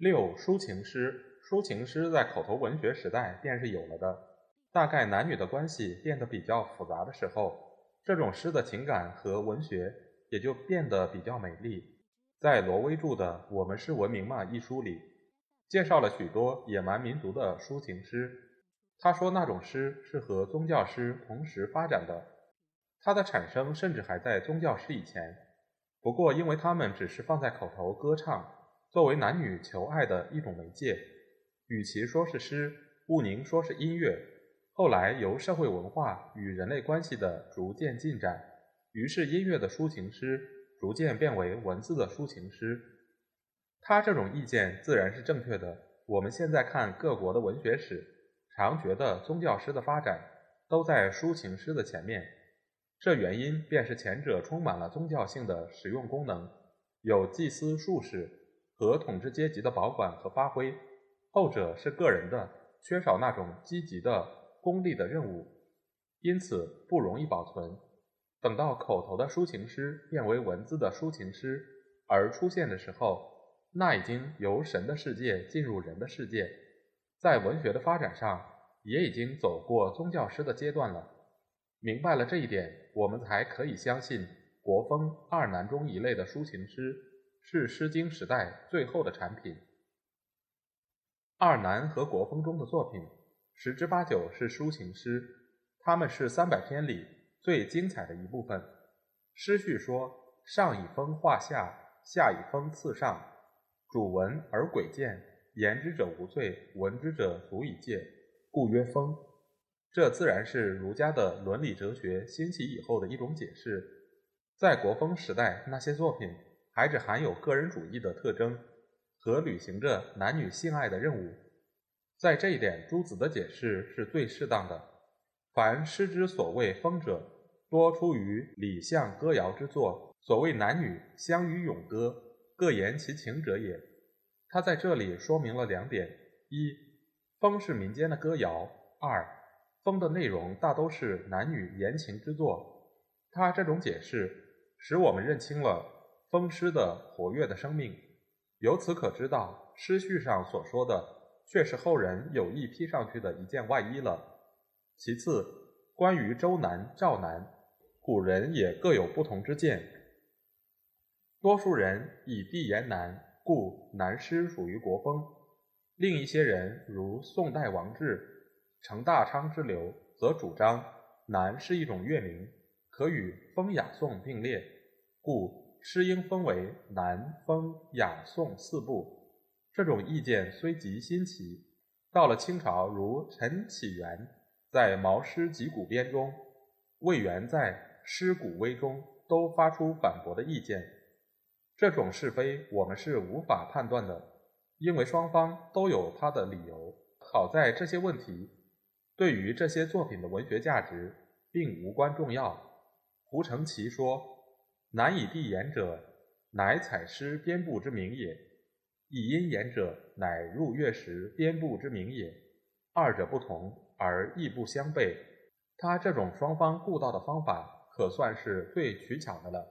六、抒情诗。抒情诗在口头文学时代便是有了的。大概男女的关系变得比较复杂的时候，这种诗的情感和文学也就变得比较美丽。在罗威著的《我们是文明吗》一书里，介绍了许多野蛮民族的抒情诗。他说那种诗是和宗教诗同时发展的。它的产生甚至还在宗教诗以前，不过因为它们只是放在口头歌唱，作为男女求爱的一种媒介，与其说是诗，不宁说是音乐。后来由社会文化与人类关系的逐渐进展，于是音乐的抒情诗逐渐变为文字的抒情诗。他这种意见自然是正确的。我们现在看各国的文学史，常觉得宗教诗的发展都在抒情诗的前面。这原因便是前者充满了宗教性的实用功能，有祭司术士和统治阶级的保管和发挥；后者是个人的，缺少那种积极的功利的任务，因此不容易保存。等到口头的抒情诗变为文字的抒情诗而出现的时候，那已经由神的世界进入人的世界，在文学的发展上也已经走过宗教诗的阶段了。明白了这一点，我们才可以相信国风二南中一类的抒情诗是《诗经》时代最后的产品。二南和国风中的作品，十之八九是抒情诗，它们是三百篇里最精彩的一部分。诗序说：“上以风化下，下以风刺上，主闻而诡见，言之者无罪，闻之者足以戒，故曰风。”这自然是儒家的伦理哲学兴起以后的一种解释。在国风时代，那些作品还只含有个人主义的特征和履行着男女性爱的任务。在这一点，朱子的解释是最适当的。凡诗之所谓风者，多出于礼相歌谣之作，所谓男女相与咏歌，各言其情者也。他在这里说明了两点：一，风是民间的歌谣；二。风的内容大都是男女言情之作，他这种解释使我们认清了风湿的活跃的生命。由此可知道，诗序上所说的却是后人有意披上去的一件外衣了。其次，关于周南、赵南，古人也各有不同之见。多数人以地言南，故南诗属于国风；另一些人如宋代王志。程大昌之流则主张南是一种乐名，可与风雅颂并列，故诗应分为南风雅颂四部。这种意见虽极新奇，到了清朝，如陈启元在《毛诗集古编》中，魏源在《诗古微》中都发出反驳的意见。这种是非我们是无法判断的，因为双方都有他的理由。好在这些问题。对于这些作品的文学价值，并无关重要。胡承奇说：“南以地言者，乃采诗编布之名也；以音言者，乃入乐时编布之名也。二者不同，而亦不相悖。他这种双方顾道的方法，可算是最取巧的了。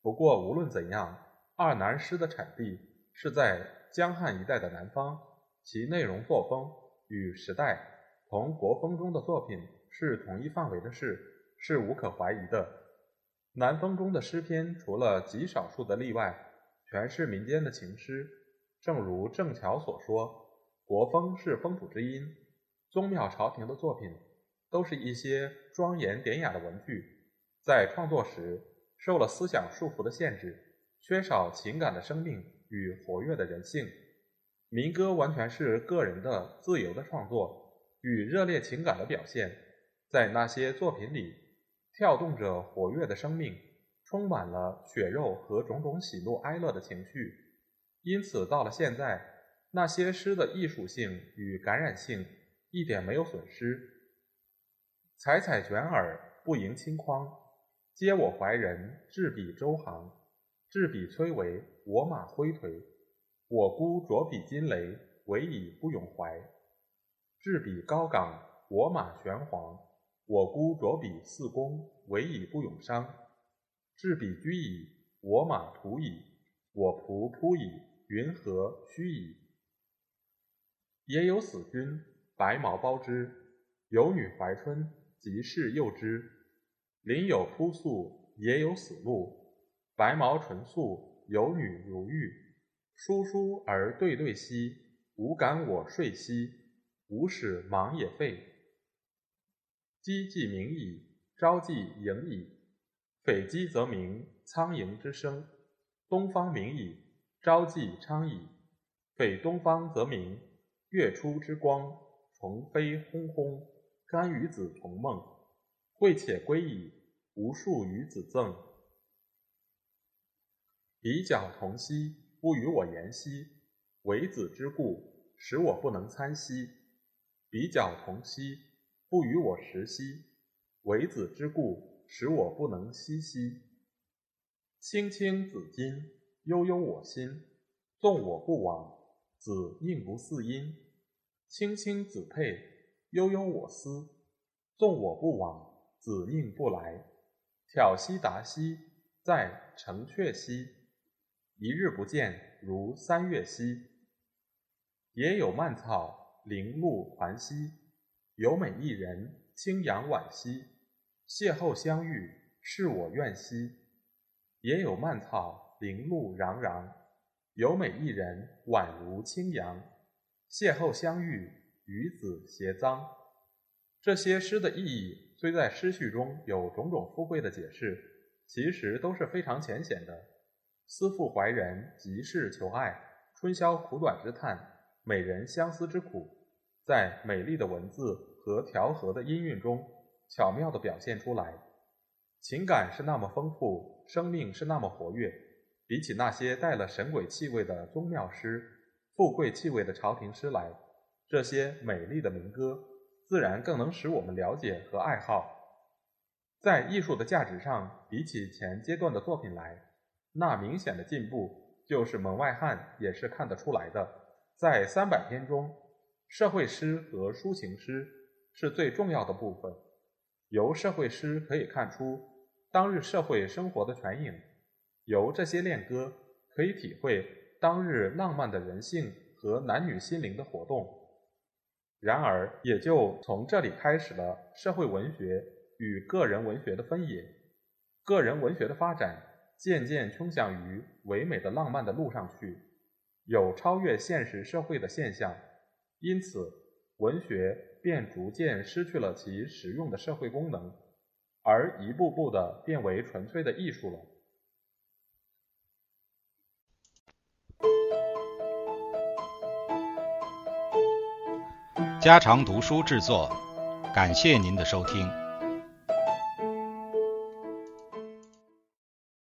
不过无论怎样，二南诗的产地是在江汉一带的南方，其内容作风与时代。”同国风中的作品是同一范围的事，是无可怀疑的。南风中的诗篇，除了极少数的例外，全是民间的情诗。正如郑桥所说：“国风是风土之音。”宗庙朝廷的作品，都是一些庄严典雅的文句，在创作时受了思想束缚的限制，缺少情感的生命与活跃的人性。民歌完全是个人的自由的创作。与热烈情感的表现，在那些作品里跳动着活跃的生命，充满了血肉和种种喜怒哀乐的情绪。因此，到了现在，那些诗的艺术性与感染性一点没有损失。采采卷耳，不盈顷筐。嗟我怀人，执笔周行。执笔崔嵬，我马挥颓。我孤着笔金雷，惟以不永怀。执笔高岗，我马玄黄。我孤着彼四公，惟以不永伤。执笔居矣，我马图矣。我仆扑矣，云何须矣？也有死君，白毛包之。有女怀春，及是幼之。林有扑粟，也有死鹿。白毛纯素，有女如玉。疏疏而对对兮，吾感我睡兮，吾使忙也废。鸡既鸣矣，朝既盈矣。匪鸡则鸣，苍蝇之声。东方明矣，朝既昌矣。匪东方则鸣，月出之光，虫飞轰轰。甘与子同梦，贵且归矣。无数与子赠。比角同兮，不与我言兮。为子之故，使我不能参兮。比角同兮，不与我食兮。为子之故，使我不能息兮。青青子衿，悠悠我心。纵我不往，子宁不嗣音？青青子佩，悠悠我思。纵我不往，子宁不来？挑兮达兮，在城阙兮。一日不见，如三月兮。野有蔓草，零露团兮。有美一人，清扬婉兮。邂逅相遇，是我愿兮。也有蔓草，零露攘攘；有美一人，宛如清扬。邂逅相遇，与子偕臧。这些诗的意义，虽在诗序中有种种富贵的解释，其实都是非常浅显的。思妇怀人，急事求爱，春宵苦短之叹，美人相思之苦，在美丽的文字和调和的音韵中，巧妙地表现出来。情感是那么丰富，生命是那么活跃。比起那些带了神鬼气味的宗庙诗、富贵气味的朝廷诗来，这些美丽的民歌，自然更能使我们了解和爱好。在艺术的价值上，比起前阶段的作品来，那明显的进步，就是门外汉也是看得出来的。在三百篇中，社会诗和抒情诗是最重要的部分。由社会诗可以看出。当日社会生活的全影，由这些恋歌可以体会当日浪漫的人性和男女心灵的活动。然而，也就从这里开始了社会文学与个人文学的分野。个人文学的发展渐渐倾向于唯美的浪漫的路上去，有超越现实社会的现象，因此文学便逐渐失去了其实用的社会功能。而一步步的变为纯粹的艺术了。家常读书制作，感谢您的收听。